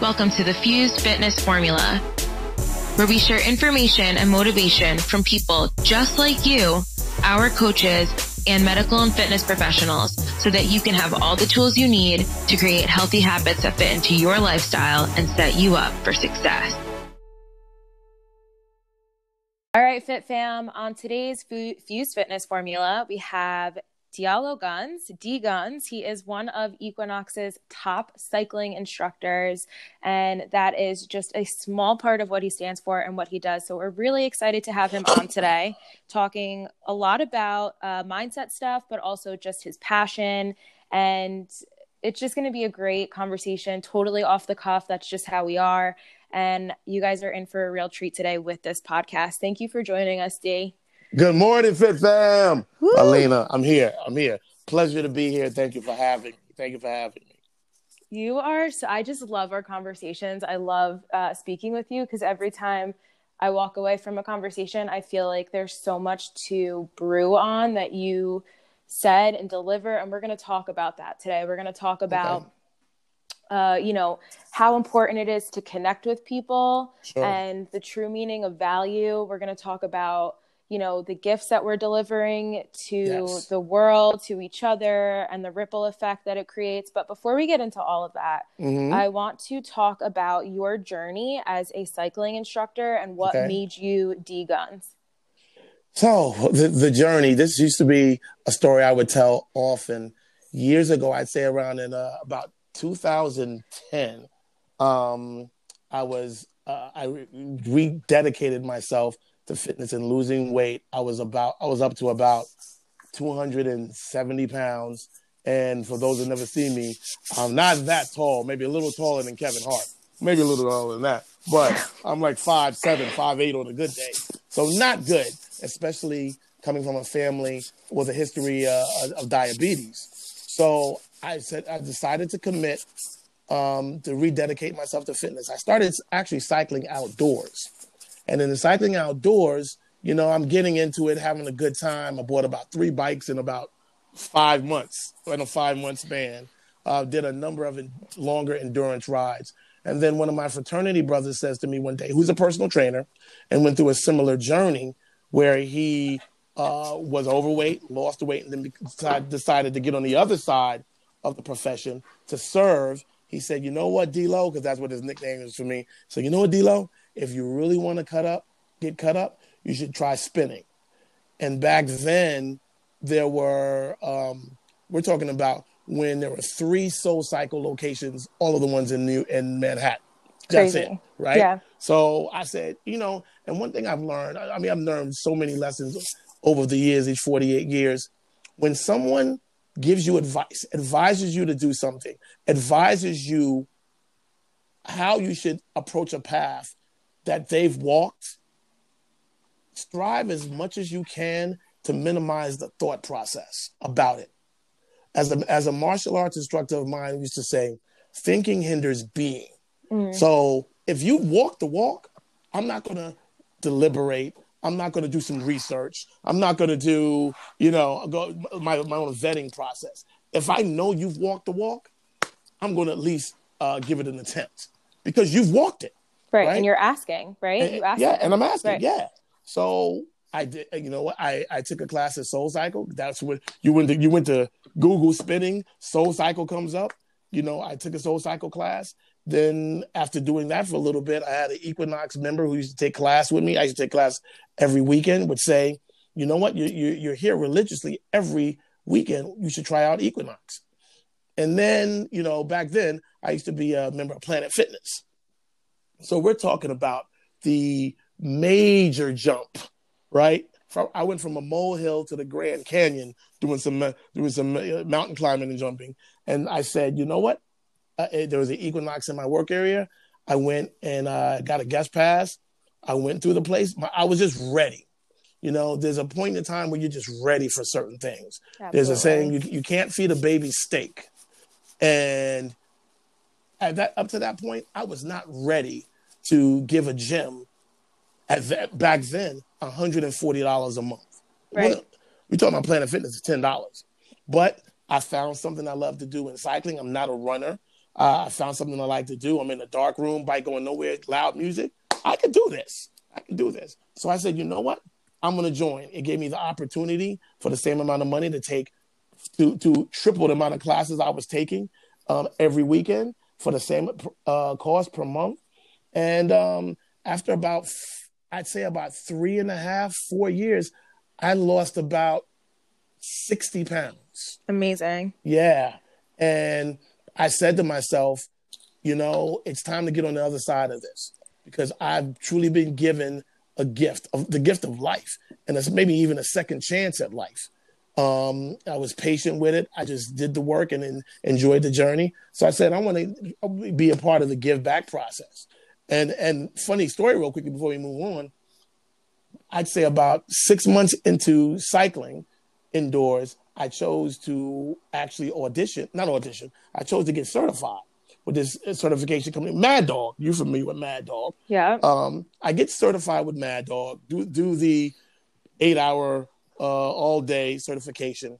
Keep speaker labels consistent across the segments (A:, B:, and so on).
A: Welcome to the Fused Fitness Formula, where we share information and motivation from people just like you, our coaches, and medical and fitness professionals so that you can have all the tools you need to create healthy habits that fit into your lifestyle and set you up for success.
B: All right, Fit Fam. On today's Fused Fitness Formula, we have Diallo Guns, D Guns. He is one of Equinox's top cycling instructors, and that is just a small part of what he stands for and what he does. So we're really excited to have him on today, talking a lot about uh, mindset stuff, but also just his passion. And it's just going to be a great conversation, totally off the cuff. That's just how we are. And you guys are in for a real treat today with this podcast. Thank you for joining us, D.
C: Good morning, Fit Fam. Woo. Alina, I'm here. I'm here. Pleasure to be here. Thank you for having me. Thank you for having me.
B: You are so I just love our conversations. I love uh, speaking with you because every time I walk away from a conversation, I feel like there's so much to brew on that you said and deliver. And we're going to talk about that today. We're going to talk about. Okay. Uh, you know how important it is to connect with people sure. and the true meaning of value. We're going to talk about you know the gifts that we're delivering to yes. the world to each other and the ripple effect that it creates but before we get into all of that mm-hmm. i want to talk about your journey as a cycling instructor and what okay. made you d guns
C: so the, the journey this used to be a story i would tell often years ago i'd say around in uh, about 2010 um, i was uh, i re- rededicated myself to fitness and losing weight. I was about I was up to about 270 pounds. And for those who never see me, I'm not that tall, maybe a little taller than Kevin Hart, maybe a little taller than that. But I'm like five seven, five eight on a good day. So not good, especially coming from a family with a history uh, of diabetes. So I said I decided to commit um, to rededicate myself to fitness. I started actually cycling outdoors. And in the cycling outdoors, you know, I'm getting into it, having a good time. I bought about three bikes in about five months, in a five month span. Uh, did a number of longer endurance rides. And then one of my fraternity brothers says to me one day, who's a personal trainer and went through a similar journey where he uh, was overweight, lost the weight, and then decided, decided to get on the other side of the profession to serve. He said, you know what, D-Lo, because that's what his nickname is for me. So you know what, D-Lo, if you really want to cut up, get cut up, you should try spinning. And back then, there were, um, we're talking about when there were three Soul Cycle locations, all of the ones in New in Manhattan. That's Crazy. it, right? Yeah. So I said, you know, and one thing I've learned, I mean, I've learned so many lessons over the years, these 48 years. When someone gives you advice, advises you to do something, advises you how you should approach a path, that they've walked, strive as much as you can to minimize the thought process about it. As a, as a martial arts instructor of mine used to say, thinking hinders being. Mm. So if you walk the walk, I'm not going to deliberate. I'm not going to do some research. I'm not going to do, you know, go my, my own vetting process. If I know you've walked the walk, I'm going to at least uh, give it an attempt because you've walked it.
B: Right. right? And you're asking, right?
C: And,
B: you
C: ask yeah, and I'm asking, right. yeah. So I did, uh, you know what? I, I took a class at Soul Cycle. That's what you went to, you went to Google spinning, Soul Cycle comes up. You know, I took a Soul Cycle class. Then after doing that for a little bit, I had an Equinox member who used to take class with me. I used to take class every weekend, would say, you know what? You, you, you're here religiously every weekend. You should try out Equinox. And then, you know, back then I used to be a member of Planet Fitness. So we're talking about the major jump, right? From, I went from a molehill to the Grand Canyon doing some doing some uh, mountain climbing and jumping, and I said, you know what? Uh, eh, there was an Equinox in my work area. I went and uh, got a guest pass. I went through the place. I was just ready. You know, there's a point in time where you're just ready for certain things. Absolutely. There's a saying you, you can't feed a baby steak, and at that up to that point, I was not ready to give a gym at that, back then $140 a month. Right. we talking about Planet Fitness is $10. But I found something I love to do in cycling. I'm not a runner. Uh, I found something I like to do. I'm in a dark room, bike going nowhere, loud music. I can do this. I can do this. So I said, you know what? I'm going to join. It gave me the opportunity for the same amount of money to take to to triple the amount of classes I was taking um, every weekend for the same uh, cost per month. And um, after about, I'd say about three and a half, four years, I lost about 60 pounds.
B: Amazing.
C: Yeah. And I said to myself, you know, it's time to get on the other side of this because I've truly been given a gift of the gift of life and it's maybe even a second chance at life. Um, I was patient with it. I just did the work and, and enjoyed the journey. So I said, I want to be a part of the give back process. And and funny story, real quickly before we move on. I'd say about six months into cycling indoors, I chose to actually audition, not audition. I chose to get certified with this certification company, Mad Dogg. You're familiar with Mad Dogg?
B: Yeah.
C: Um, I get certified with Mad Dogg. Do do the eight hour uh, all day certification.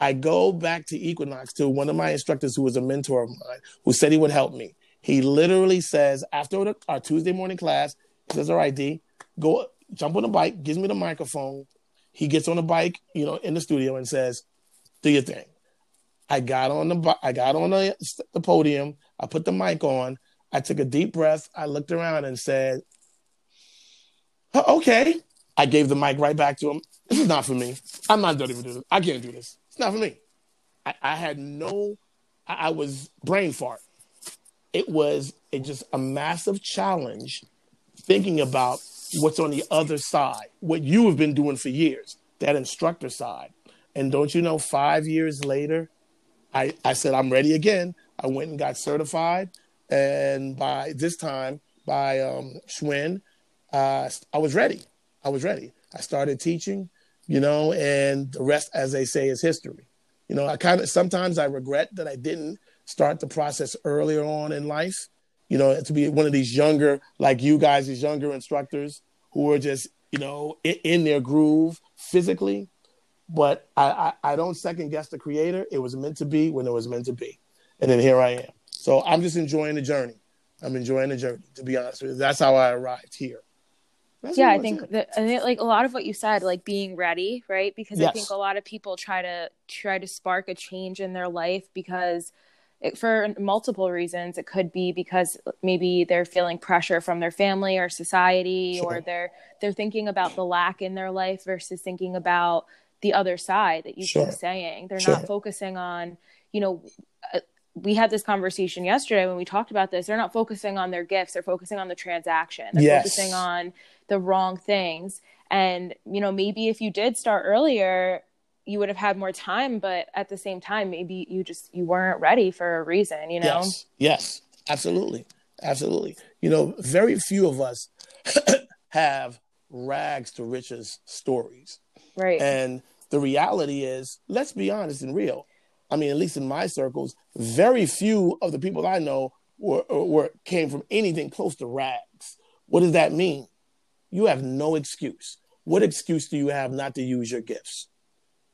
C: I go back to Equinox to one of my instructors who was a mentor of mine who said he would help me. He literally says after the, our Tuesday morning class, he says, "All right, D, go jump on the bike." Gives me the microphone. He gets on the bike, you know, in the studio and says, "Do your thing." I got on the I got on the, the podium. I put the mic on. I took a deep breath. I looked around and said, "Okay." I gave the mic right back to him. This is not for me. I'm not doing this. I can't do this. It's not for me. I, I had no. I, I was brain fart it was just a massive challenge thinking about what's on the other side, what you have been doing for years, that instructor side. And don't you know, five years later, I, I said, I'm ready again. I went and got certified. And by this time, by um, Schwinn, uh, I was ready. I was ready. I started teaching, you know, and the rest, as they say, is history. You know, I kind of sometimes I regret that I didn't start the process earlier on in life. You know, to be one of these younger, like you guys, these younger instructors who are just, you know, in, in their groove physically. But I, I, I don't second guess the creator. It was meant to be when it was meant to be. And then here I am. So I'm just enjoying the journey. I'm enjoying the journey, to be honest with you. That's how I arrived here.
B: Yeah, I think that I think like a lot of what you said, like being ready, right? Because yes. I think a lot of people try to try to spark a change in their life because it, for multiple reasons. It could be because maybe they're feeling pressure from their family or society, sure. or they're they're thinking about the lack in their life versus thinking about the other side that you sure. keep saying. They're sure. not focusing on, you know. Uh, We had this conversation yesterday when we talked about this. They're not focusing on their gifts; they're focusing on the transaction. They're yes. focusing on the wrong things. And you know, maybe if you did start earlier, you would have had more time but at the same time maybe you just you weren't ready for a reason you know?
C: Yes. Yes. Absolutely. Absolutely. You know very few of us have rags to riches stories.
B: Right.
C: And the reality is let's be honest and real i mean at least in my circles very few of the people i know were, were came from anything close to rags. What does that mean? You have no excuse. What excuse do you have not to use your gifts?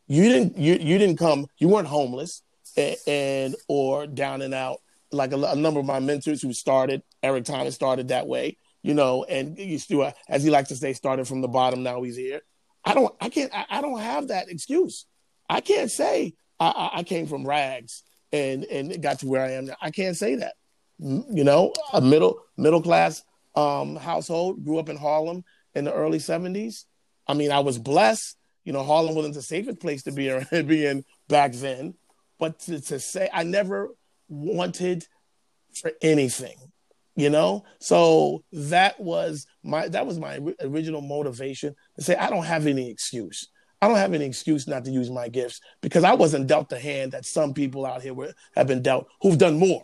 C: You didn't you, you didn't come you weren't homeless and, and or down and out like a, a, number of my mentors who started eric thomas started that way you know and you still as he likes to say started from the bottom now he's here. I don't i can't i, I don't have that excuse. I can't say I, I came from rags and and got to where i am now i can't say that you know a middle middle class um, household grew up in harlem in the early 70s i mean i was blessed you know, Harlem wasn't the safest place to be in, be in back then. But to, to say I never wanted for anything, you know. So that was my that was my original motivation to say I don't have any excuse. I don't have any excuse not to use my gifts because I wasn't dealt the hand that some people out here were, have been dealt who've done more.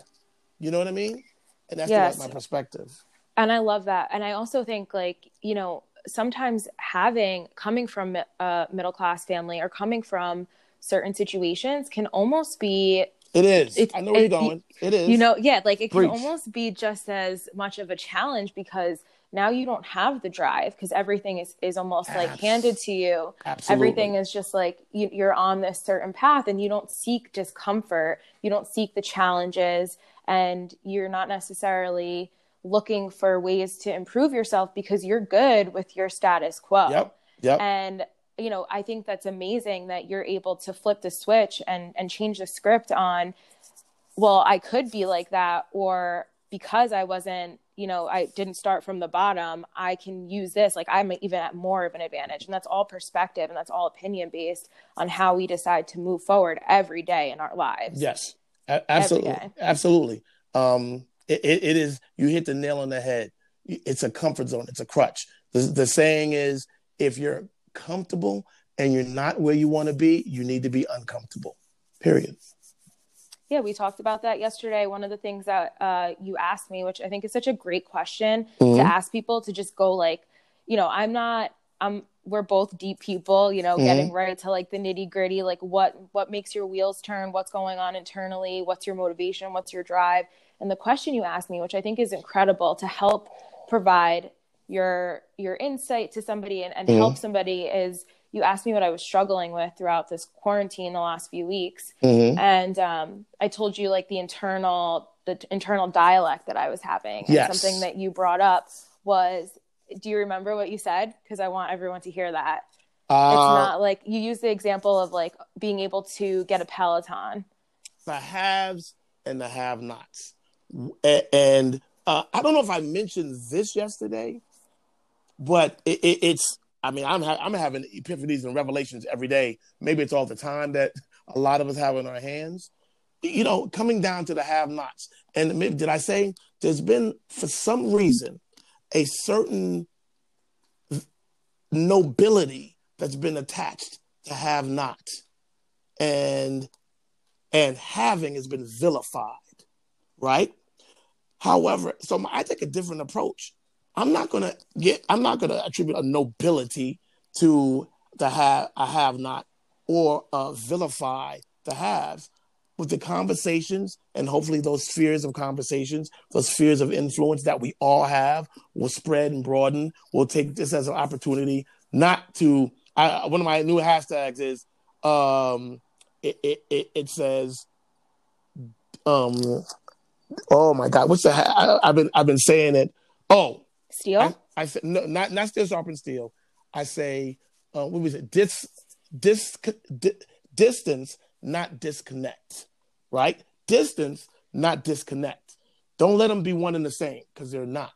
C: You know what I mean? And that's yes. my perspective.
B: And I love that. And I also think like, you know, sometimes having coming from a middle class family or coming from certain situations can almost be
C: it is. It, I know where it, you're going. It is.
B: You know, yeah, like it can Preach. almost be just as much of a challenge because now you don't have the drive because everything is, is almost like handed to you
C: Absolutely.
B: everything is just like you, you're on this certain path and you don't seek discomfort you don't seek the challenges and you're not necessarily looking for ways to improve yourself because you're good with your status quo
C: Yep. Yep.
B: and you know i think that's amazing that you're able to flip the switch and and change the script on well i could be like that or because i wasn't you know i didn't start from the bottom i can use this like i'm even at more of an advantage and that's all perspective and that's all opinion based on how we decide to move forward every day in our lives
C: Yes, A- absolutely, absolutely. Um, it, it, it is. You hit the nail on the head. It's a comfort zone. It's a crutch. The, the saying is, if you're comfortable and you're not where you want to be, you need to be uncomfortable. Period.
B: Yeah we talked about that yesterday one of the things that uh, you asked me which i think is such a great question
C: Mhm.
B: to ask people to just go like you know i'm not i'm we're both deep people you know
C: Mhm.
B: getting right to like the nitty gritty like what what makes your wheels turn what's going on internally what's your motivation what's your drive and the question you asked me which i think is incredible to help provide your your insight to somebody and, and
C: Mhm.
B: help somebody is you asked me what i was struggling with throughout this quarantine the last few weeks
C: Mhm.
B: and um, I told you like the internal the t- internal dialect that I was having. And something that you brought up was, do you remember what you said? Because I want everyone to hear that. It's
C: Uh,
B: not like you use the example of like being able to get a Peloton.
C: the haves and the have-nots, A- and uh, I don't know if I mentioned this yesterday, but it, it, it's. I mean, I'm ha- I'm having epiphanies and revelations every day. Maybe it's all the time that a lot of us have in our hands. You know, coming down to the have-nots, and maybe, did I say there's been for some reason a certain nobility that's been attached to have-not, and and having has been vilified, right? However, so I take a different approach. I'm not gonna get. I'm not gonna attribute a nobility to the have a have not or uh, vilify the haves. With the conversations and hopefully those spheres of conversations, those spheres of influence that we all have, will spread and broaden. We'll take this as an opportunity not to. I, one of my new hashtags is um, it, it, it, it says um oh my god what's the ha- I, have been i've been saying it oh
B: Steel?
C: i, I said no not not steel sharpen steel. I say uh, what was it? Dis dis di, distance not disconnect right? Distance not disconnect. Don't let them be one and the same because they're not.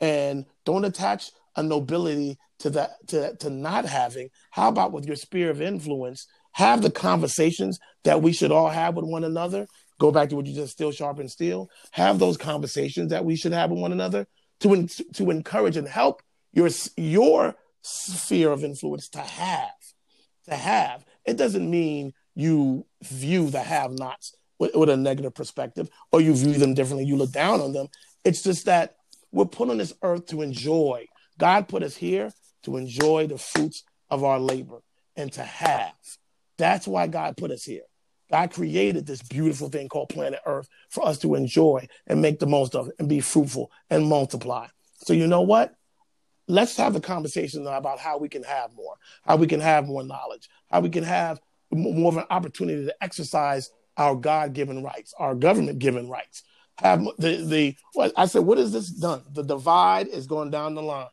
C: And don't attach a nobility to that to, to not having. How about with your sphere of influence have the conversations that we should all have with one another. Go back to what you just steel sharpen steel. Have those conversations that we should have with one another to en- to encourage and help your your sphere of influence to have to have. It doesn't mean you view the have nots with, with a negative perspective or you view them differently you look down on them. It's just that we're put on this earth to enjoy. God put us here to enjoy the fruits of our labor and to have. That's why god put us here God created this beautiful thing called planet Earth for us to enjoy and make the most of it and be fruitful and multiply. So, you know what? Let's have the conversation about how we can have more, how we can have more knowledge, how we can have more of an opportunity to exercise our God given rights, our government given rights. Have the, the, I said, what has this done? The divide is going down the line.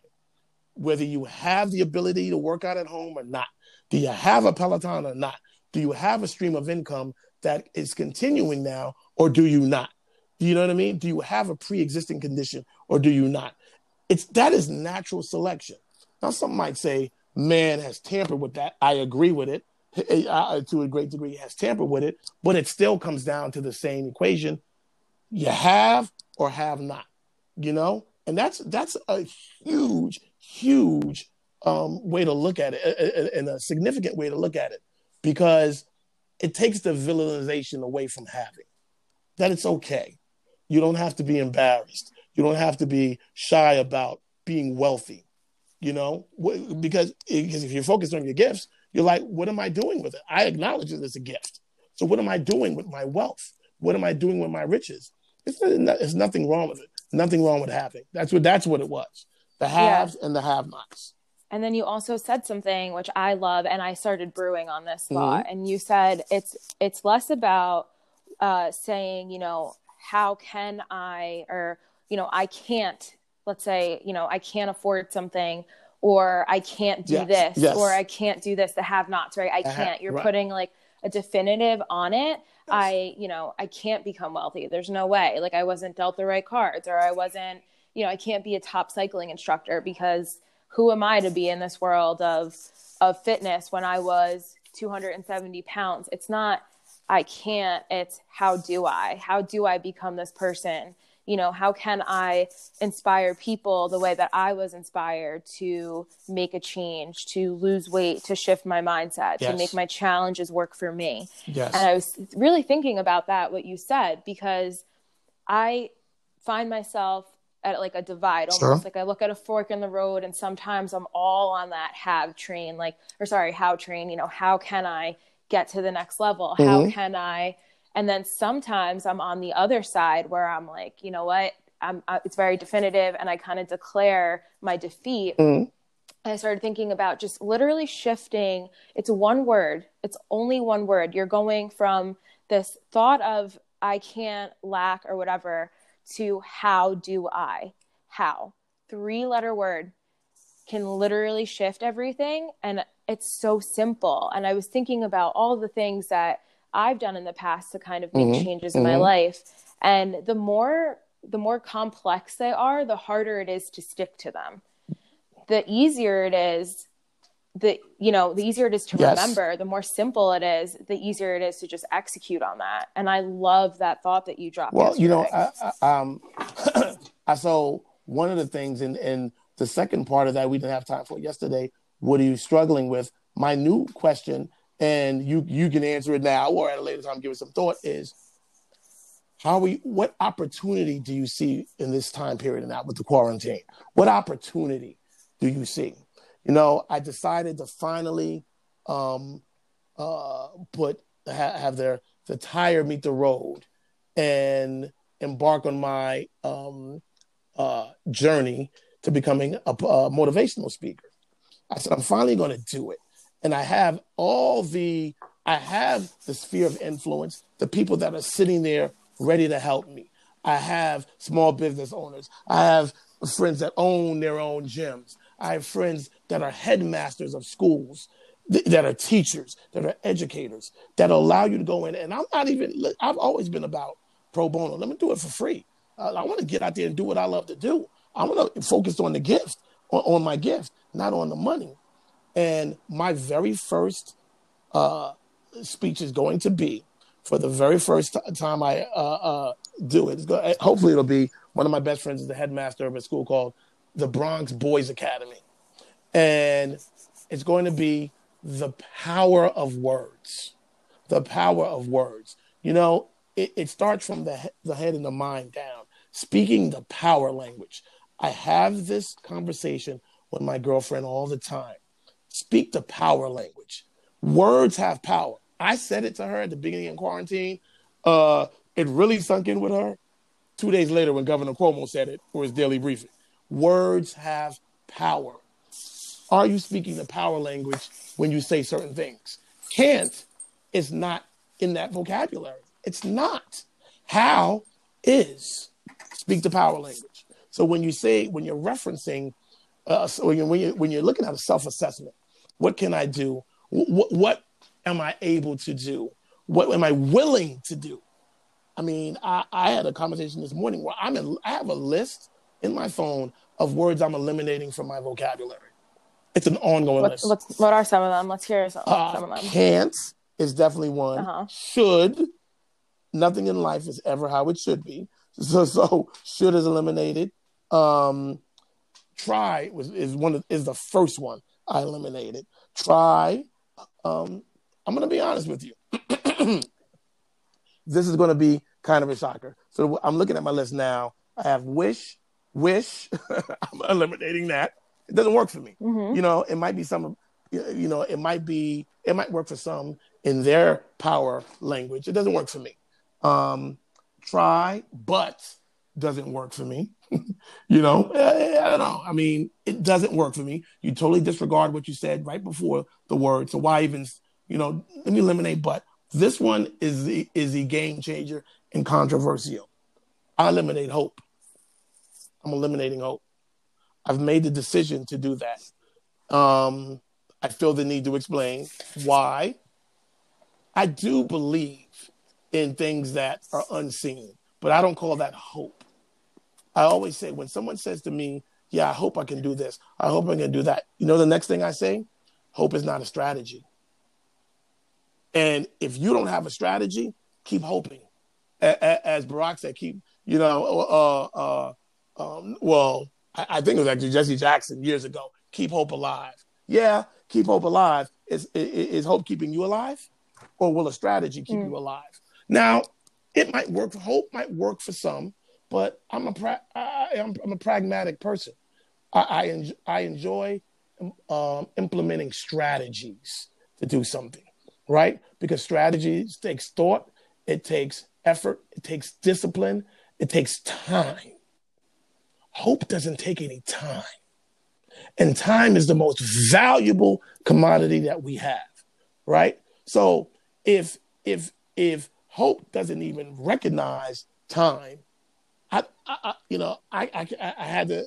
C: Whether you have the ability to work out at home or not, do you have a Peloton or not? Do you have a stream of income that is continuing now, or do you not? Do you know what I mean? Do you have a pre-existing condition, or do you not? It's that is natural selection. Now, some might say man has tampered with that. I agree with it to a great degree. Has tampered with it, but it still comes down to the same equation: you have or have not. You know, and that's that's a huge, huge um, way to look at it, and a significant way to look at it because it takes the villainization away from having that it's okay. You don't have to be embarrassed. You don't have to be shy about being wealthy, you know, because, because if you're focused on your gifts, you're like, what am I doing with it? I acknowledge that it's a gift. So what am I doing with my wealth? What am I doing with my riches? It's, it's nothing wrong with it. Nothing wrong with having. That's what that's what it was. the haves yeah. and the have-nots.
B: And then you also said something which I love, and I started brewing on this thought. Mm-hmm. And you said it's it's less about uh, saying, you know, how can I, or you know, I can't. Let's say, you know, I can't afford something, or I can't do yes. this, yes. or I can't do this. The have-nots, right? I can't. You're right. putting like a definitive on it. Yes. I, you know, I can't become wealthy. There's no way. Like I wasn't dealt the right cards, or I wasn't, you know, I can't be a top cycling instructor because who am I to be in this world of of fitness when I was 270 pounds? It's not I can't, it's how do I? How do I become this person? You know, how can I inspire people the way that I was inspired to make a change, to lose weight, to shift my mindset, yes. to make my challenges work for me? Yes. And I was really thinking about that, what you said, because I find myself at like a divide almost sure. like i look at a fork in the road and sometimes i'm all on that have train like or sorry how train you know how can i get to the next level mm-hmm. how can i and then sometimes i'm on the other side where i'm like you know what i'm uh, it's very definitive and i kind of declare my defeat mm-hmm. I started thinking about just literally shifting. It's one word. It's only one word. You're going from this thought of I can't lack or whatever to how do I? How? Three letter word can literally shift everything. And it's so simple. And I was thinking about all the things that I've done in the past to kind of make mm-hmm. changes in mm-hmm. my life. And the more the more complex they are, the harder it is to stick to them. The easier it is the you know the easier it is to yes. remember the more simple it is the easier it is to just execute on that. And i love that thought that you dropped
C: well yesterday. you know I, I, um i so one of the things in in the second part of that we didn't have time for yesterday. What are you struggling with? My new question and you you can answer it now or at a later time give it some thought is how we what opportunity do you see in this time period and out with the quarantine? What opportunity do you see you know, I decided to finally um, uh, put ha- have their the tire meet the road and embark on my um, uh, journey to becoming a, a motivational speaker. I said I'm finally going to do it, and I have all the I have the sphere of influence, the people that are sitting there ready to help me. I have small business owners. I have friends that own their own gyms. I have friends that are headmasters of schools, th- that are teachers, that are educators, that allow you to go in. And I'm not even, I've always been about pro bono. Let me do it for free. Uh, I want to get out there and do what I love to do. I want to focus on the gift, on, on, my gift, not on the money. And my very first uh, speech is going to be for the very first t- time I uh, uh do it. Go- hopefully, it'll be one of my best friends is the headmaster of a school called the Bronx Boys Academy. And it's going to be the power of words. The power of words. You know, it, it starts from the, the head and the mind down. Speaking the power language. I have this conversation with my girlfriend all the time. Speak the power language. Words have power. I said it to her at the beginning of quarantine. Uh, it really sunk in with her. Two days later, when Governor Cuomo said it for his daily briefing. Words have power. Are you speaking the power language when you say certain things? Can't is not in that vocabulary. It's not. How is speak the power language. So when you say when you're referencing, uh, so when, you, when, you, when you're looking at a self-assessment, what can I do? What, what am I able to do? What am I willing to do? I mean, I, I had a conversation this morning where I'm in, I have a list in my phone of words I'm eliminating from my vocabulary. It's an ongoing
B: what,
C: list.
B: what are some of them? Let's hear some, uh, some of them.
C: Can't is definitely one. Uh-huh. Should nothing in life is ever how it should be. So so should is eliminated. Um, try was is one of, is the first one I eliminated. Try. Um, I'm going to be honest with you. this is going to be kind of a shocker. So I'm looking at my list now. I have wish, wish. I'm eliminating that. It doesn't work for me. Mm-hmm. You know, it might be some, you know, it might be, it might work for some in their power language. It doesn't work for me. Um, try, but doesn't work for me. you know, I, I, don't know. I mean, it doesn't work for me. You totally disregard what you said right before the word. So why even, you know, let me eliminate but. This one is the is the game changer and controversial. I eliminate hope. I'm eliminating hope. I've made the decision to do that. Um, I feel the need to explain why. I do believe in things that are unseen, but I don't call that hope. I always say when someone says to me, Yeah, I hope I can do this, I hope I can do that. You know, the next thing I say, hope is not a strategy. And if you don't have a strategy, keep hoping. As Barack said, keep, you know, uh, uh, um, well, I, I think it was actually Jesse Jackson years ago, keep hope alive. Yeah, keep hope alive. Is, is, is hope keeping you alive? Or will a strategy keep mm. you alive? Now, it might work. Hope might work for some, but I'm a pra- I, am I'm a pragmatic person. I I, enjoy, I enjoy um, implementing strategies to do something, right? Because strategies takes thought, it takes effort, it takes discipline, it takes time. Hope doesn't take any time. And time is the most valuable commodity that we have, right? So if if if hope doesn't even recognize time, I, I you know I, I I had to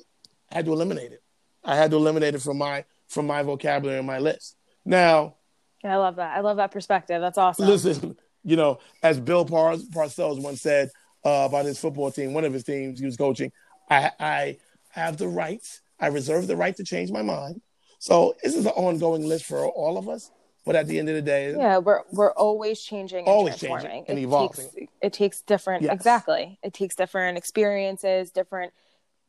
C: I had to eliminate it. I had to eliminate it from my from my vocabulary and my list. Now,
B: I love that. I love that perspective. That's awesome.
C: Listen, you know, as Bill Par- Parcells once said uh, about his football team, one of his teams he was coaching, I, I have the rights. I reserve the right to change my mind. So this is an ongoing list for all of us. But at the end of the day,
B: yeah, we're we're always changing,
C: always changing and
B: it
C: evolving.
B: Takes, it takes different, yes. exactly. It takes different experiences, different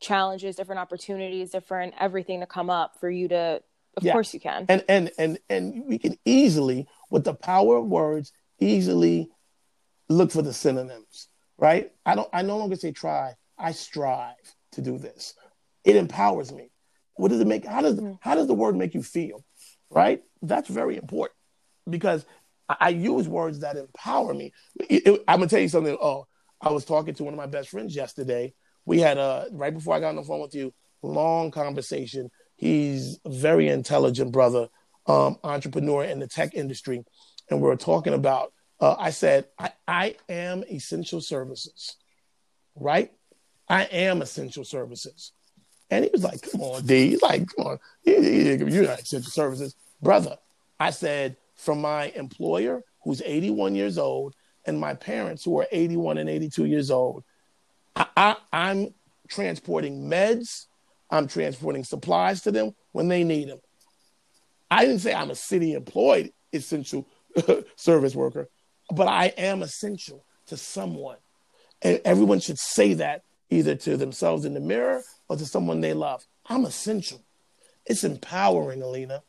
B: challenges, different opportunities, different everything to come up for you to. Of yeah. course, you can.
C: And and and and we can easily, with the power of words, easily look for the synonyms. Right? I don't. I no longer say try. I strive to do this. It empowers me. What does it make? How does mm-hmm. how does the word make you feel? right? That's very important because I, I use words that empower me. It, it, I'm gonna tell you something. Oh, I was talking to one of my best friends yesterday. We had a right before I got on the phone with you, long conversation. He's a very intelligent brother, um, entrepreneur in the tech industry, and we were talking about. Uh, I said, I, I am essential services, right? I am essential services. And he was like, come on, D. He's like, come on. You're not essential services. Brother, I said, from my employer, who's 81 years old, and my parents, who are 81 and 82 years old, I, I'm transporting meds, I'm transporting supplies to them when they need them. I didn't say I'm a city employed essential service worker, but I am essential to someone. And everyone should say that either to themselves in the mirror or to someone they love. I'm essential. It's empowering, Alina.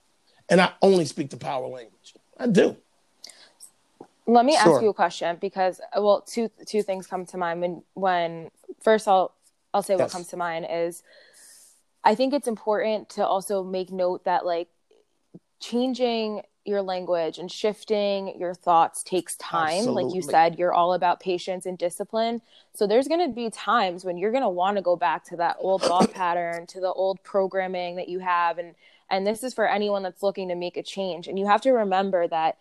C: And I only speak the power language. I do.
B: Let me sure. ask you a question because well, two two things come to mind when when first I'll I'll say yes. what comes to mind is I think it's important to also make note that like changing your language and shifting your thoughts takes time. Absolutely. Like you said, you're all about patience and discipline. So there's going to be times when you're going to want to go back to that old thought pattern, to the old programming that you have and and this is for anyone that's looking to make a change. And you have to remember that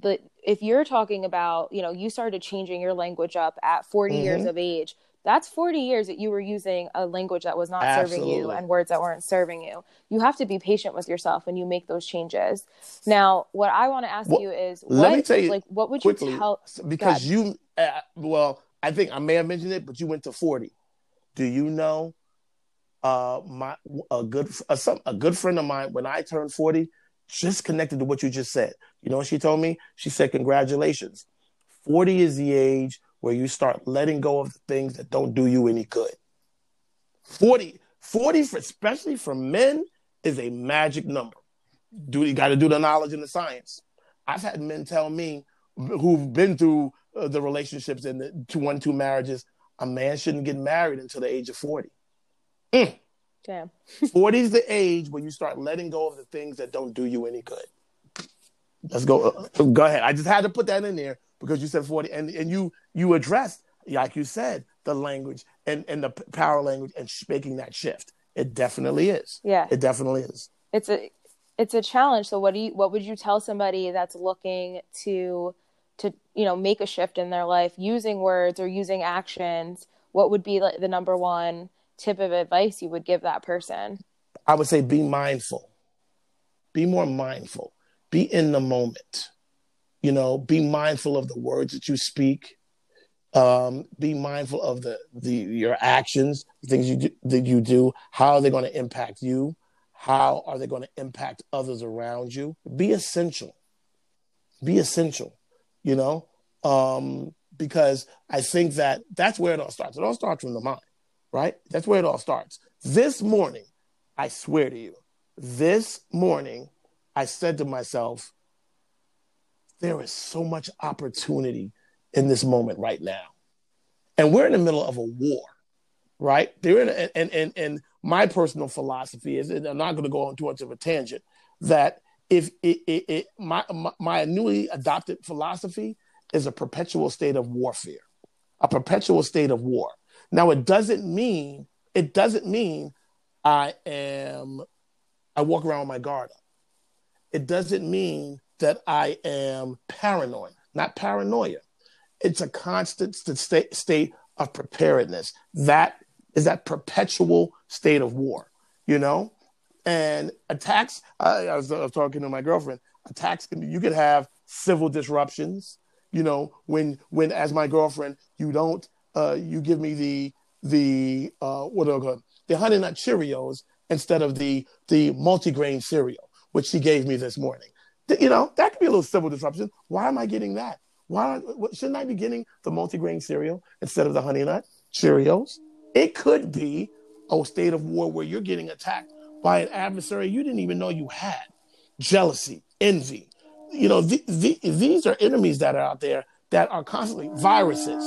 B: the if you're talking about, you know, you started changing your language up at 40 mm-hmm. years of age, that's 40 years that you were using a language that was not Absolutely. serving you and words that weren't serving you. You have to be patient with yourself when you make those changes. Now, what I want to ask well, you is what, let me tell you like what would quickly, you tell
C: because you uh, well, I think I may have mentioned it, but you went to 40. Do you know uh my a good a, some, a good friend of mine when I turned 40 just connected to what you just said. You know what she told me? She said congratulations. 40 is the age where you start letting go of the things that don't do you any good. 40, 40 for, especially for men, is a magic number. Do you got to do the knowledge and the science? I've had men tell me who've been through uh, the relationships and the two one two marriages, a man shouldn't get married until the age of 40. Mm. Damn. 40 is the age where you start letting go of the things that don't do you any good. Let's go. Uh, go ahead. I just had to put that in there because you said 40 and, and you you addressed, like you said, the language and, and the power language and making that shift. It definitely is.
B: Yeah.
C: It definitely is.
B: It's a it's a challenge. So what do you what would you tell somebody that's looking to to you know make a shift in their life using words or using actions? What would be like the number one tip of advice you would give that person?
C: I would say be mindful. Be more mindful. Be in the moment. You know, be mindful of the words that you speak. Um, be mindful of the the your actions, things you do, that you do. How are they going to impact you? How are they going to impact others around you? Be essential. Be essential. You know, um, because I think that that's where it all starts. It all starts from the mind, right? That's where it all starts. This morning, I swear to you, this morning, I said to myself, there is so much opportunity in this moment right now. And we're in the middle of a war, right? They're in, a, and, and, and my personal philosophy is, and I'm not going to go on too much of a tangent, that if it, it, it my, my, my newly adopted philosophy is a perpetual state of warfare, a perpetual state of war. Now, it doesn't mean, it doesn't mean I am, I walk around with my guard up. It doesn't mean that I am paranoid, not paranoia. It's a constant state, state of preparedness. That is that perpetual state of war, you know? And attacks, I, I, was, I was talking to my girlfriend, attacks can you could have civil disruptions, you know, when when as my girlfriend, you don't uh you give me the the uh what do I call it? the honey nut Cheerios instead of the the multigrain cereal, which she gave me this morning. You know, that could be a little civil disruption. Why am I getting that? Why shouldn't I be getting the multigrain cereal instead of the honey nut Cheerios? It could be a state of war where you're getting attacked by an adversary you didn't even know you had. Jealousy, envy. You know, the, the, these are enemies that are out there that are constantly viruses.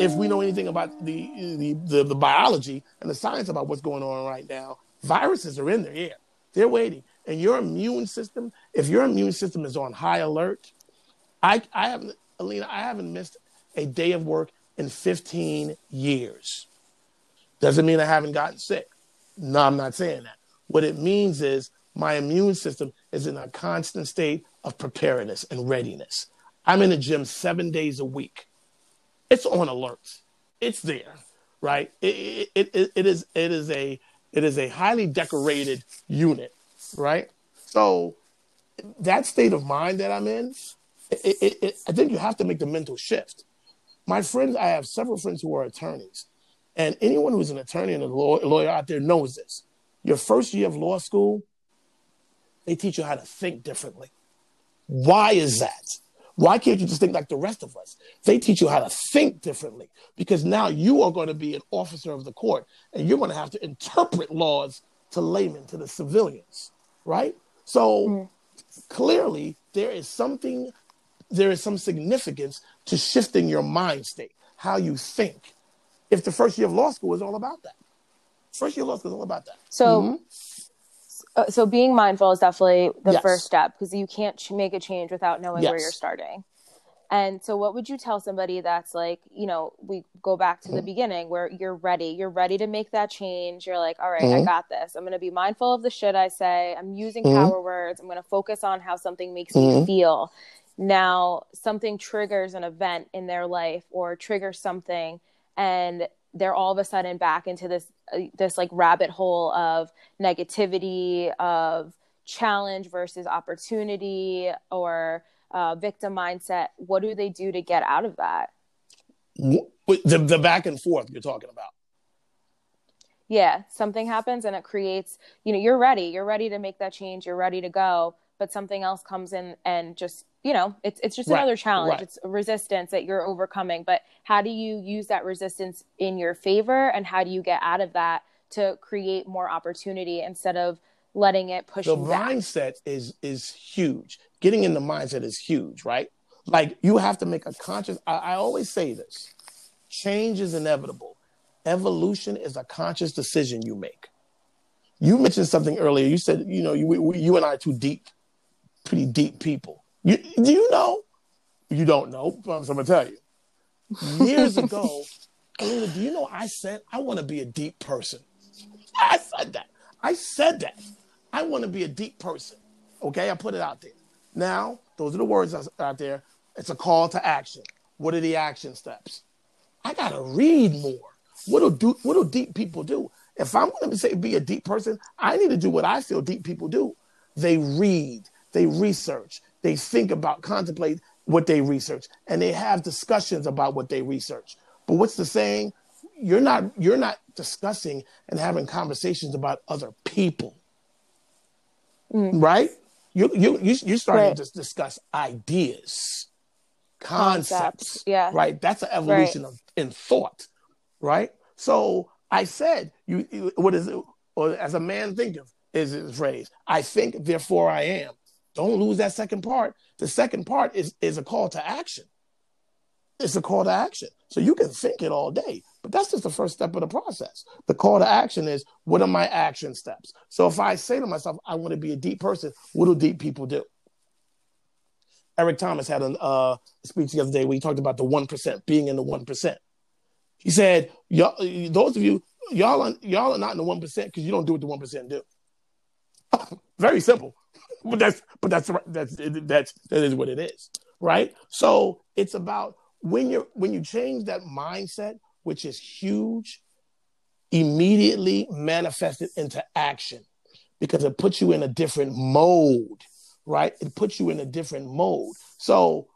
C: If we know anything about the, the, the, the biology and the science about what's going on right now, viruses are in the air. They're waiting. And your immune system, if your immune system is on high alert, I, I haven't, Alina, I haven't missed a day of work in 15 years. Doesn't mean I haven't gotten sick. No, I'm not saying that. What it means is my immune system is in a constant state of preparedness and readiness. I'm in the gym seven days a week. It's on alert. It's there, right? It, it, it, it is it is a it is a highly decorated unit, right? So that state of mind that I'm in, it, it, I think you have to make the mental shift. My friends, I have several friends who are attorneys, and anyone who's an attorney and a lawyer out there knows this. Your first year of law school, they teach you how to think differently. Why is that? Why can't you just think like the rest of us? They teach you how to think differently because now you are going to be an officer of the court and you're going to have to interpret laws to laymen, to the civilians, right? So mm. clearly there is something, there is some significance to shifting your mind state, how you think. If the first year of law school is all about that, first year of law school is all about that.
B: So mm-hmm uh, so being mindful is definitely the yes. first step because you can't ch- make a change without knowing yes. where you're starting. And so, what would you tell somebody that's like, you know, we go back to mm-hmm. the beginning where you're ready, you're ready to make that change. You're like, all right, mm-hmm. I got this. I'm going to be mindful of the shit I say. I'm using mm-hmm. power words. I'm going to focus on how something makes me mm-hmm. feel. Now, something triggers an event in their life or triggers something, and they're all of a sudden back into this uh, this like rabbit hole of negativity of challenge versus opportunity or uh, victim mindset what do they do to get out of that
C: the, the back and forth you're talking about
B: yeah something happens and it creates you know you're ready you're ready to make that change you're ready to go but something else comes in and just you know it's it's just right. another challenge right. it's resistance that you're overcoming but how do you use that resistance in your favor and how do you get out of that to create more opportunity instead of letting it push
C: the mindset is is huge getting in the mindset is huge right like you have to make a conscious I, I always say this change is inevitable evolution is a conscious decision you make you mentioned something earlier you said you know you, you and i are two deep pretty deep people. You, do you know? You don't know, but I'm going to tell you. Years ago, Alina, do you know I said I want to be a deep person? I said that. I said that. I want to be a deep person. Okay, I put it out there. Now, those are the words out there. It's a call to action. What are the action steps? I gotta read more. What do do what do deep people do? If I'm to say be a deep person, I need to do what I feel deep people do. They read, they research, they think about, contemplate what they research, and they have discussions about what they research. But what's the saying? You're not you're not discussing and having conversations about other people, mm. right? You you you you're starting right. to discuss ideas, concepts, concepts,
B: yeah,
C: right? That's an evolution right. of in thought, right? So I said, you what is it? Or as a man thinketh is his phrase. I think, therefore I am. Don't lose that second part. The second part is is a call to action. It's a call to action. So you can think it all day, but that's just the first step of the process. The call to action is what are my action steps? So if I say to myself, I want to be a deep person, what do deep people do? Eric Thomas had a uh, speech the other day where he talked about the 1%, being in the 1%. He said, y'all, those of you, y'all are, y'all are not in the 1% because you don't do what the 1% do. Very simple. But that's but that's that's that's that is what it is, right? So it's about when you're, when you change that mindset, which is huge, immediately manifested into action because it puts you in a different mode, right? It puts you in a different mode. So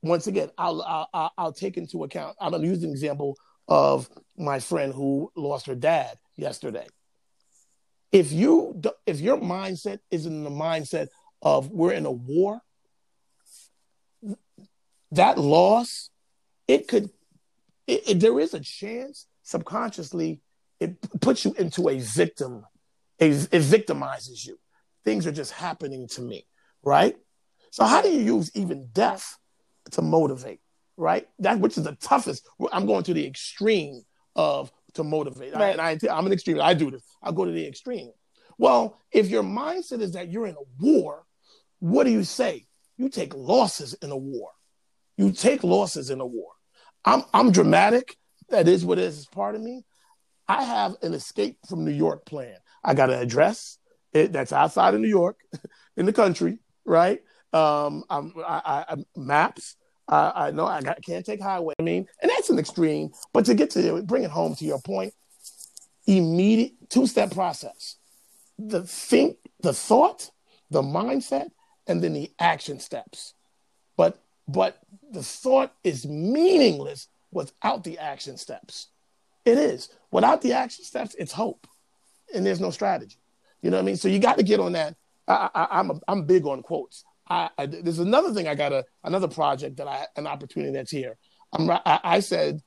C: once again, I'll I'll, I'll take into account. I'm use an example of my friend who lost her dad yesterday. If you if your mindset is in the mindset of we're in a war, that loss, it could it, it, there is a chance subconsciously it puts you into a victim, it, it victimizes you. Things are just happening to me, right? So how do you use even death to motivate? right? That which is the toughest. I'm going to the extreme of to motivate. Right. I, and I, I'm an extreme. I do this. I'll go to the extreme. Well, if your mindset is that you're in a war, what do you say? You take losses in a war. You take losses in a war. I'm I'm dramatic. That is what it is. It's part of me. I have an escape from New York plan. I got an address it, that's outside of New York, in the country, right? Um, I'm, I, I, maps. I know I got, can't take highway. I mean, and that's an extreme. But to get to bring it home to your point, immediate two step process: the think, the thought, the mindset, and then the action steps. But but the thought is meaningless without the action steps. It is without the action steps. It's hope, and there's no strategy. You know what I mean? So you got to get on that. I, I, I'm a, I'm big on quotes. I, I, there's another thing I got a another project that I an opportunity that's here. I'm I, I said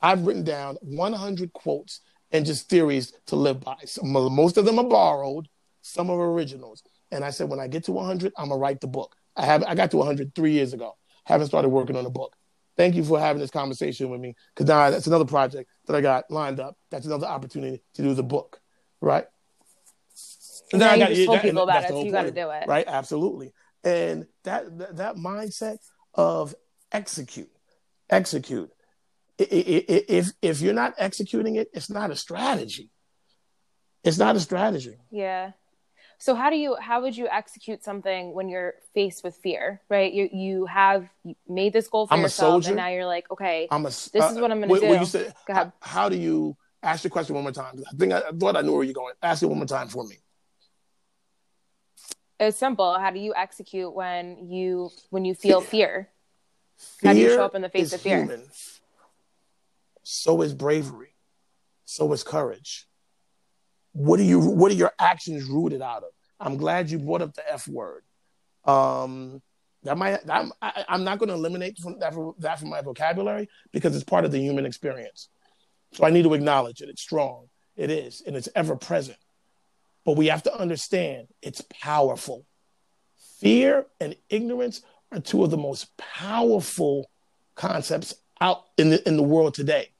C: I've written down 100 quotes and just theories to live by. Some, most of them are borrowed, some are originals. And I said when I get to 100, I'm gonna write the book. I have I got to 100 three years ago. Haven't started working on the book. Thank you for having this conversation with me because now that's another project that I got lined up. That's another opportunity to do the book, right?
B: And now I got, you told people about it, so you got to do it,
C: right? Absolutely and that that, that mindset of execute, execute. If if you're not executing it, it's not a strategy. It's not a strategy.
B: Yeah. So how do you how would you execute something when you're faced with fear, right? You you have made this goal for I'm yourself, and now you're like, okay, I'm a, this uh, is what I'm going to do. You
C: said, how, how, do you ask the question one more time? I think I, I thought I knew where you're going. Ask it one more time for me
B: it's simple how do you execute when you when you feel fear, fear how do you show up in the face of fear human.
C: so is bravery so is courage what are you what are your actions rooted out of? I'm glad you brought up the f word. Um that might I'm, I, am not going to eliminate from that, that from my vocabulary because it's part of the human experience. So i need to acknowledge it. It's strong. It is and it's ever present. But we have to understand it's powerful. Fear and ignorance are two of the most powerful concepts out in the, in the world today.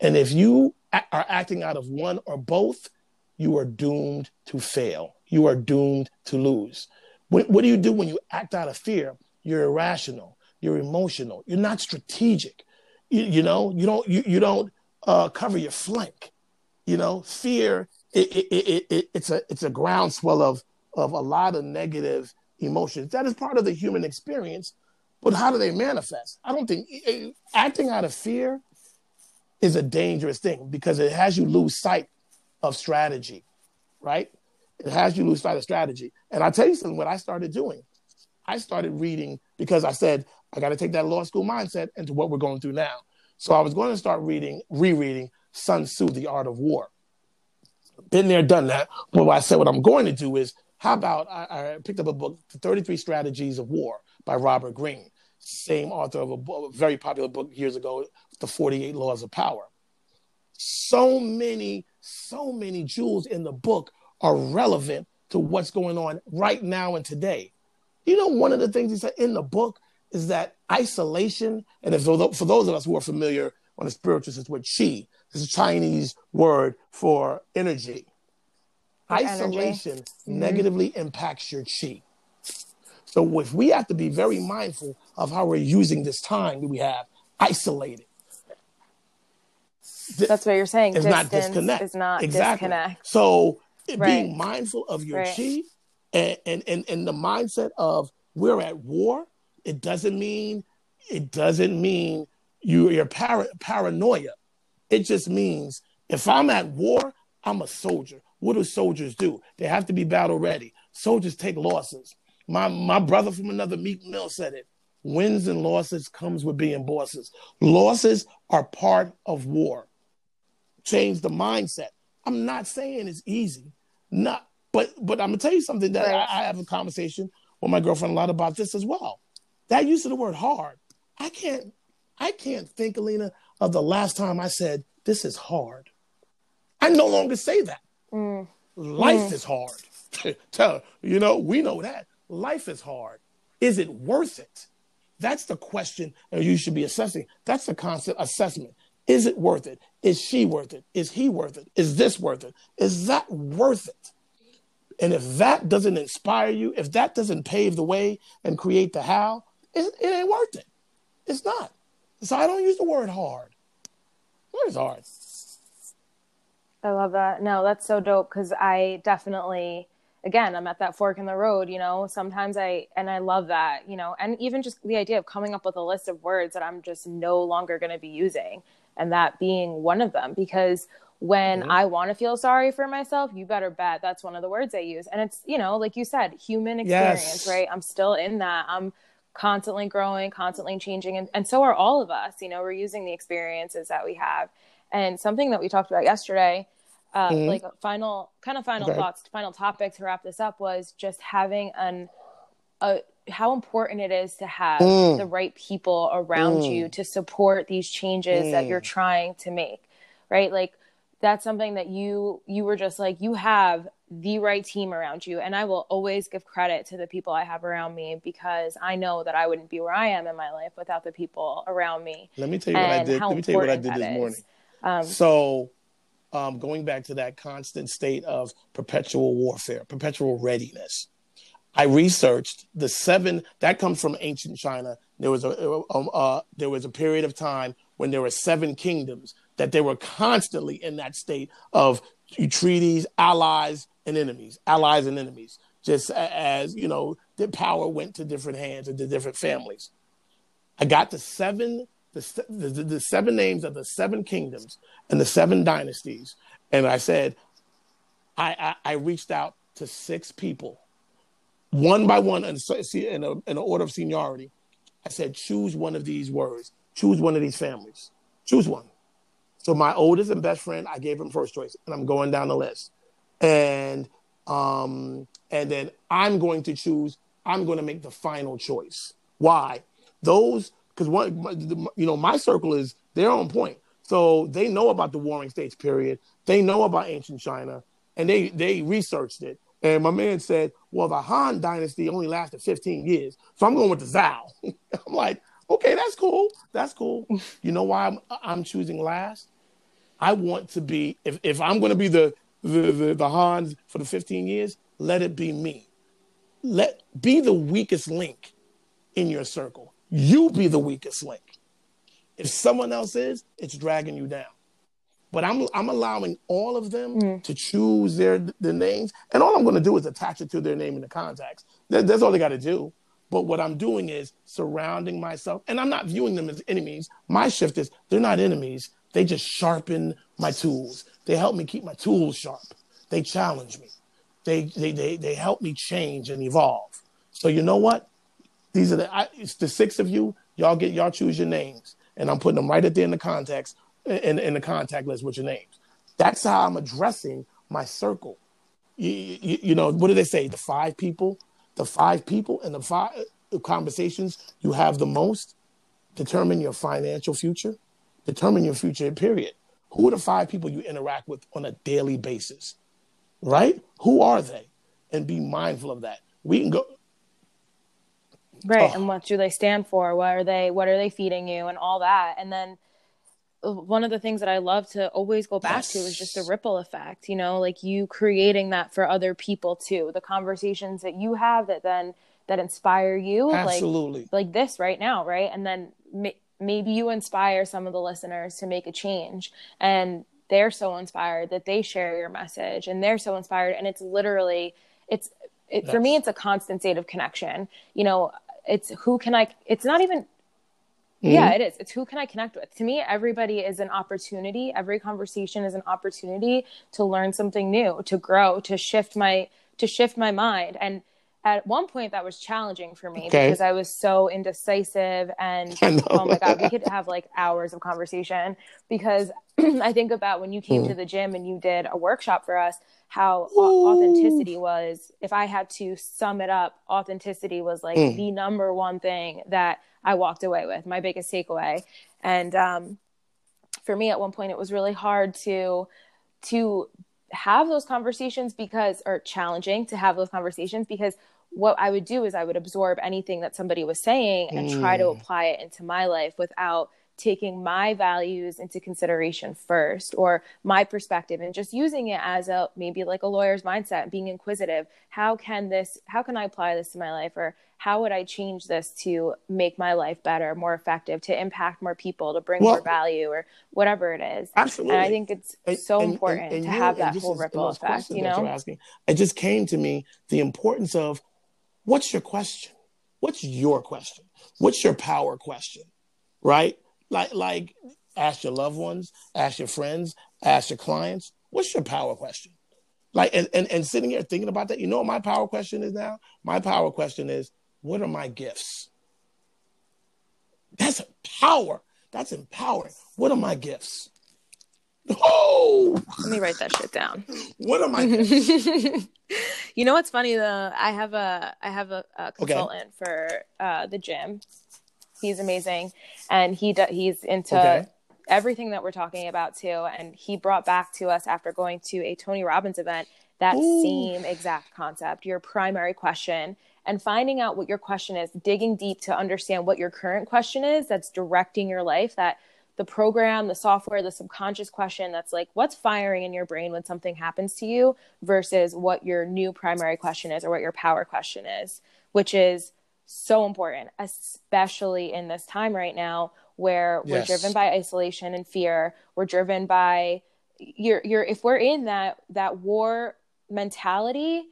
C: And if you are acting out of one or both, you are doomed to fail. You are doomed to lose. What, what do you do when you act out of fear? You're irrational. You're emotional. You're not strategic. You, you know, you don't, you, you don't uh, cover your flank. You know, fear it, it, it, it, it's a it's a groundswell of of a lot of negative emotions. That is part of the human experience. But how do they manifest? I don't think acting out of fear is a dangerous thing because it has you lose sight of strategy, right? It has you lose sight of strategy. And I tell you something, what I started doing, I started reading because I said, I got to take that law school mindset into what we're going through now. So I was going to start reading, rereading Sun Tzu, The Art of War. Been there, done that. But what I said, what I'm going to do is, how about I, I picked up a book, The 33 Strategies of War by Robert Greene same author of a, a very popular book years ago, The 48 Laws of Power. So many, so many jewels in the book are relevant to what's going on right now and today. You know, one of the things he said in the book is that isolation, and for those of us who are familiar on the spiritual sense with chi, this is a Chinese word for energy. For isolation energy. Mm-hmm. negatively impacts your chi. So if we have to be very mindful of how we're using this time that we have isolated.
B: That's what you're saying.
C: It's not disconnect.
B: It's not
C: exactly.
B: disconnect.
C: So right. being mindful of your right. chi and, and, and, and the mindset of we're at war, it doesn't mean it doesn't mean you, you're para, paranoia. It just means if I'm at war, I'm a soldier. What do soldiers do? They have to be battle ready. Soldiers take losses. My my brother from another Meek Mill said it. Wins and losses comes with being bosses. Losses are part of war. Change the mindset. I'm not saying it's easy. Not but but I'm gonna tell you something that right. I, I have a conversation with my girlfriend a lot about this as well. That use of the word hard. I can't I can't think, Alina, of the last time I said this is hard. I no longer say that. Mm. Life mm. is hard. Tell you know, we know that life is hard. Is it worth it? That's the question you should be assessing. That's the constant assessment. Is it worth it? Is she worth it? Is he worth it? Is this worth it? Is that worth it? And if that doesn't inspire you, if that doesn't pave the way and create the how, it, it ain't worth it. It's not. So I don't use the word hard. What is hard?
B: I love that. No, that's so dope because I definitely again i'm at that fork in the road you know sometimes i and i love that you know and even just the idea of coming up with a list of words that i'm just no longer going to be using and that being one of them because when mm-hmm. i want to feel sorry for myself you better bet that's one of the words i use and it's you know like you said human experience yes. right i'm still in that i'm constantly growing constantly changing and, and so are all of us you know we're using the experiences that we have and something that we talked about yesterday uh, mm-hmm. like final kind of final okay. thoughts final topic to wrap this up was just having an a how important it is to have mm. the right people around mm. you to support these changes mm. that you're mm. trying to make right like that's something that you you were just like you have the right team around you and i will always give credit to the people i have around me because i know that i wouldn't be where i am in my life without the people around me
C: let me tell you what i did let me tell you what i did this morning um, so um, going back to that constant state of perpetual warfare, perpetual readiness. I researched the seven that comes from ancient China. There was a, uh, there was a period of time when there were seven kingdoms that they were constantly in that state of treaties, allies, and enemies, allies and enemies. Just as you know, the power went to different hands and to different families. I got the seven the, the, the seven names of the seven kingdoms and the seven dynasties. And I said, I, I, I reached out to six people, one by one, in, in, a, in an order of seniority. I said, choose one of these words, choose one of these families, choose one. So my oldest and best friend, I gave him first choice, and I'm going down the list. And um, and then I'm going to choose. I'm going to make the final choice. Why? Those because one, you know, my circle is they're on point, so they know about the Warring States period. They know about ancient China, and they they researched it. And my man said, "Well, the Han Dynasty only lasted 15 years, so I'm going with the Zhao." I'm like, "Okay, that's cool. That's cool." You know why I'm I'm choosing last? I want to be if if I'm going to be the the, the the Hans for the 15 years, let it be me. Let be the weakest link in your circle you be the weakest link. If someone else is, it's dragging you down. But I'm I'm allowing all of them mm. to choose their their names, and all I'm going to do is attach it to their name in the contacts. That, that's all they got to do. But what I'm doing is surrounding myself, and I'm not viewing them as enemies. My shift is they're not enemies. They just sharpen my tools. They help me keep my tools sharp. They challenge me. They they they they help me change and evolve. So you know what? These are the I, it's the six of you. Y'all get y'all choose your names, and I'm putting them right at there in the context in, in the contact list with your names. That's how I'm addressing my circle. You, you, you know what do they say? The five people, the five people, and the five conversations you have the most determine your financial future, determine your future. Period. Who are the five people you interact with on a daily basis? Right? Who are they? And be mindful of that. We can go
B: right oh. and what do they stand for what are they what are they feeding you and all that and then one of the things that I love to always go back yes. to is just the ripple effect, you know, like you creating that for other people too. The conversations that you have that then that inspire you,
C: Absolutely.
B: like like this right now, right? And then ma- maybe you inspire some of the listeners to make a change and they're so inspired that they share your message and they're so inspired and it's literally it's it, for me it's a constant state of connection. You know, it's who can I it's not even. Yeah, it is. It's who can I connect with? To me, everybody is an opportunity. Every conversation is an opportunity to learn something new, to grow, to shift my to shift my mind. And at one point that was challenging for me okay. because I was so indecisive and oh my god, we could have like hours of conversation because I think about when you came mm. to the gym and you did a workshop for us how Ooh. authenticity was if I had to sum it up, authenticity was like mm. the number one thing that I walked away with, my biggest takeaway. And um, for me, at one point, it was really hard to to have those conversations because, or challenging to have those conversations because what I would do is I would absorb anything that somebody was saying and mm. try to mm. apply it into my life without taking my values into consideration first or my perspective and just using it as a maybe like a lawyer's mindset being inquisitive. How can this how can i apply this to my life or how would i change this to make my life better more effective to impact more people to bring well, more value or whatever it is?
C: Absolutely
B: and i think it's and, so and, important and, to you, have that whole ripple effect you know?
C: asking, it just came to me the importance of what's your question? What's your question? What's your power question right like like ask your loved ones, ask your friends, ask your clients, what's your power question? Like and, and, and sitting here thinking about that, you know what my power question is now? My power question is, what are my gifts? That's power. That's empowering. What are my gifts? Oh,
B: let me write that shit down.
C: What am I?
B: you know what's funny though? I have a I have a, a consultant okay. for uh, the gym, He's amazing, and he do, he's into okay. everything that we're talking about too. And he brought back to us after going to a Tony Robbins event that Ooh. same exact concept. Your primary question and finding out what your question is, digging deep to understand what your current question is that's directing your life. That the program, the software, the subconscious question that's like, what's firing in your brain when something happens to you versus what your new primary question is or what your power question is, which is so important, especially in this time right now where yes. we're driven by isolation and fear. We're driven by you're you're if we're in that that war mentality,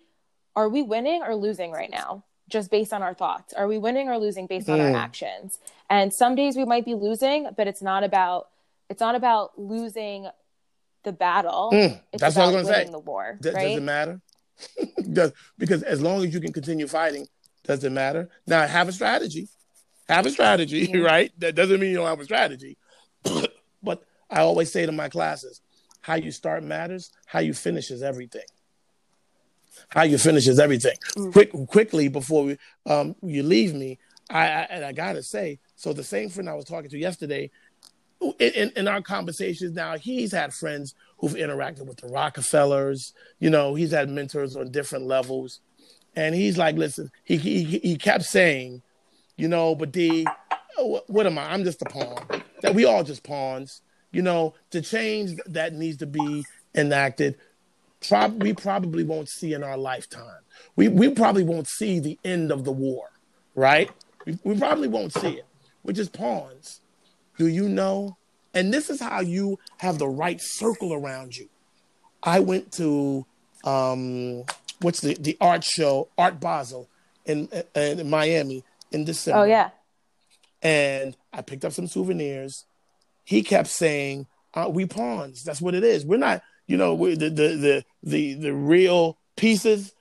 B: are we winning or losing right now? Just based on our thoughts. Are we winning or losing based mm. on our mm. actions? And some days we might be losing, but it's not about it's not about losing the battle.
C: Mm. That's what I was
B: going to
C: say.
B: The war.
C: D-
B: right?
C: Does it matter? because as long as you can continue fighting, does it matter? Now, have a strategy. Have a strategy, yeah. right? That doesn't mean you don't have a strategy. but I always say to my classes, how you start matters, how you finish is everything. How you finish is everything. Mm. Quick, quickly before we, um, you leave me, I, I, and I gotta say, so the same friend I was talking to yesterday, in, in, our conversations now, he's had friends who've interacted with the Rockefellers. You know, he's had mentors on different levels. And he's like, listen, he he he kept saying, you know, but D, what, what am I? I'm just a pawn. That we all just pawns. You know, to change that needs to be enacted. We probably won't see in our lifetime. We we probably won't see the end of the war, right? We, we probably won't see it. We're just pawns. Do you know And this is how you have the right circle around you. I went to um, what's the the art show, Art Basel, in, in Miami in December.
B: Oh yeah.
C: And I picked up some souvenirs. He kept saying, uh, "We pawns. That's what it is. We're not. You know, we the, the the the the real pieces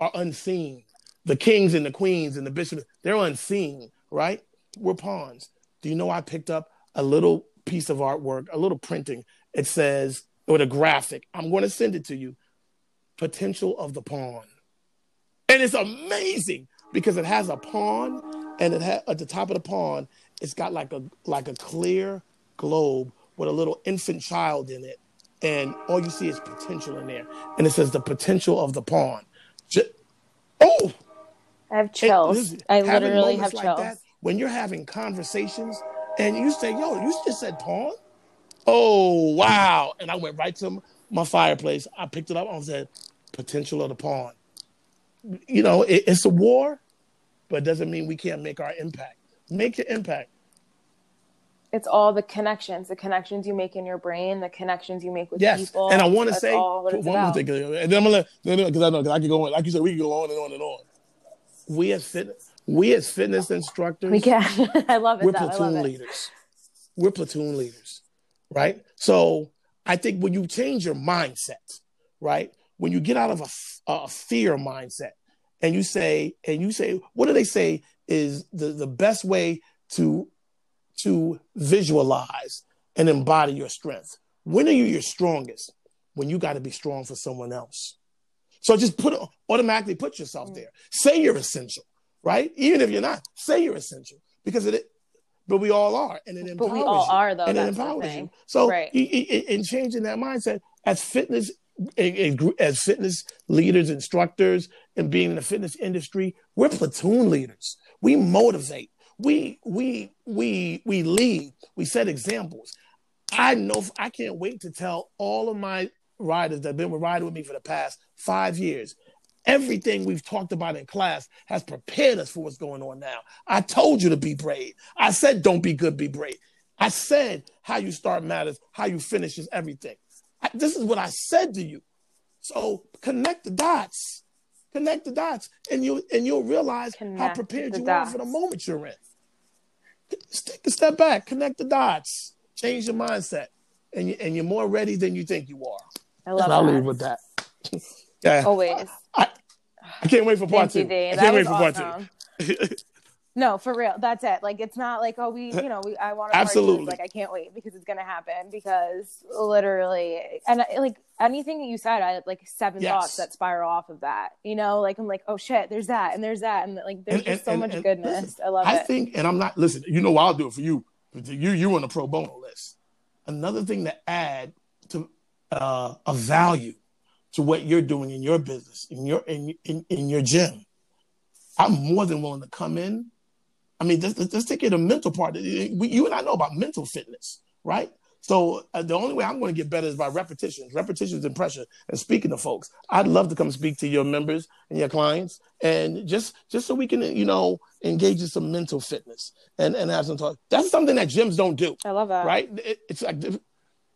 C: are unseen. The kings and the queens and the bishops, they're unseen, right? We're pawns. Do you know I picked up a little piece of artwork, a little printing. It says, with a graphic. I'm going to send it to you. Potential of the pawn. And it's amazing because it has a pawn and it has at the top of the pawn, it's got like a like a clear globe with a little infant child in it. And all you see is potential in there. And it says the potential of the pawn. Just, oh,
B: I have chills. I literally have like chills. That,
C: when you're having conversations and you say, yo, you just said pawn? Oh, wow. And I went right to my fireplace. I picked it up and said, potential of the pawn. You know, it, it's a war, but it doesn't mean we can't make our impact. Make your impact.
B: It's all the connections, the connections you make in your brain, the connections you make with
C: yes.
B: people.
C: And I want to say one more thing, and then I'm gonna, because I know, because I can go on, like you said, we can go on and on and on. We as fit, we as fitness instructors,
B: we can. I love it.
C: We're platoon leaders. We're platoon leaders, right? So I think when you change your mindset, right? When you get out of a, a fear mindset, and you say, and you say, what do they say is the, the best way to to visualize and embody your strength? When are you your strongest? When you got to be strong for someone else. So just put automatically put yourself mm. there. Say you're essential right? Even if you're not, say you're essential because it. But we all are, and it empowers
B: but we all
C: you,
B: are, though.
C: And it empowers you. So, right. in changing that mindset, as fitness, as fitness leaders, instructors, and being in the fitness industry, we're platoon leaders. We motivate. We we we we lead. We set examples. I know. I can't wait to tell all of my riders that've been riding with me for the past five years Everything we've talked about in class has prepared us for what's going on now. I told you to be brave. I said, don't be good, be brave. I said, how you start matters, how you finish is everything. I, this is what I said to you. So connect the dots. Connect the dots, and you and you'll realize connect how prepared you dots. are for the moment you're in. take a step back, connect the dots, change your mindset, and you, and you're more ready than you think you are.
B: I love
C: and I'll leave with that.
B: Yeah. Always.
C: I, I can't wait for part two. You, I can't wait for awesome. part two.
B: no, for real. That's it. Like it's not like oh we you know we I want to
C: absolutely
B: like I can't wait because it's gonna happen because literally and like anything that you said I had like seven yes. thoughts that spiral off of that. You know, like I'm like oh shit, there's that and there's that and like there's and, just and, so and, much goodness. Listen, I love
C: I
B: it.
C: I think and I'm not listen. You know I'll do it for you. You you on the pro bono list. Another thing to add to uh, a value to what you're doing in your business, in your in in, in your gym. I'm more than willing to come in. I mean, let's, let's take it a mental part. We, you and I know about mental fitness, right? So uh, the only way I'm going to get better is by repetitions, repetitions and pressure, and speaking to folks. I'd love to come speak to your members and your clients, and just just so we can, you know, engage in some mental fitness and and have some talk. That's something that gyms don't do.
B: I love that.
C: Right? It, it's like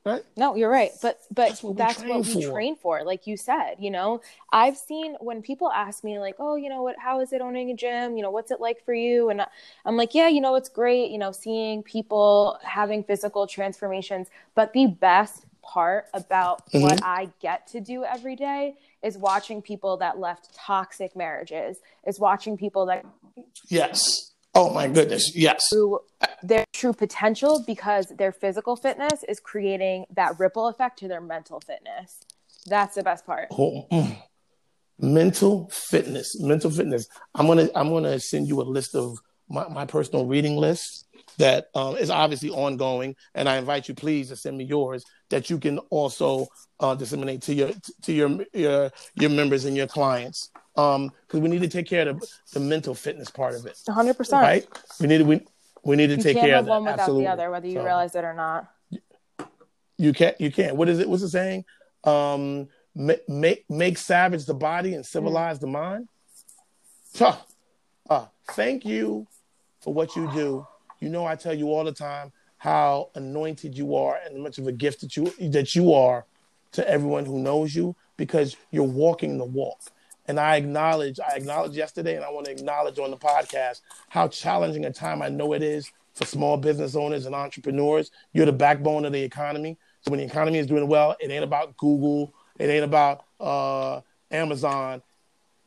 C: Right?
B: No, you're right. But but that's what, that's we, train, what we train for. Like you said, you know, I've seen when people ask me like, "Oh, you know what? How is it owning a gym? You know, what's it like for you?" And I'm like, "Yeah, you know, it's great. You know, seeing people having physical transformations. But the best part about mm-hmm. what I get to do every day is watching people that left toxic marriages. Is watching people that
C: yes Oh my goodness, yes.
B: Their true potential because their physical fitness is creating that ripple effect to their mental fitness. That's the best part.
C: Oh, mm. Mental fitness, mental fitness. I'm gonna I'm gonna send you a list of my, my personal reading list that um, is obviously ongoing, and I invite you please to send me yours that you can also uh, disseminate to your to your your your members and your clients um because we need to take care of the, the mental fitness part of it
B: 100%
C: right we need to we, we need to
B: you
C: take care of
B: that one without Absolutely. the other whether you so, realize it or not
C: you can't you can't what is it what's it saying um make make savage the body and civilize mm. the mind huh. uh, thank you for what you do you know i tell you all the time how anointed you are and much of a gift that you that you are to everyone who knows you because you're walking the walk. And I acknowledge, I acknowledged yesterday, and I want to acknowledge on the podcast how challenging a time I know it is for small business owners and entrepreneurs. You're the backbone of the economy. So when the economy is doing well, it ain't about Google, it ain't about uh, Amazon.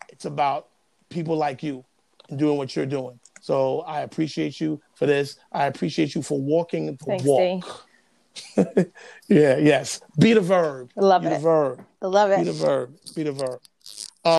C: It's about people like you doing what you're doing. So I appreciate you for this. I appreciate you for walking the
B: Thanks,
C: walk. yeah, yes. Be the verb.
B: I love it.
C: Be
B: it.
C: the verb.
B: I love it.
C: Be the verb. Be the verb.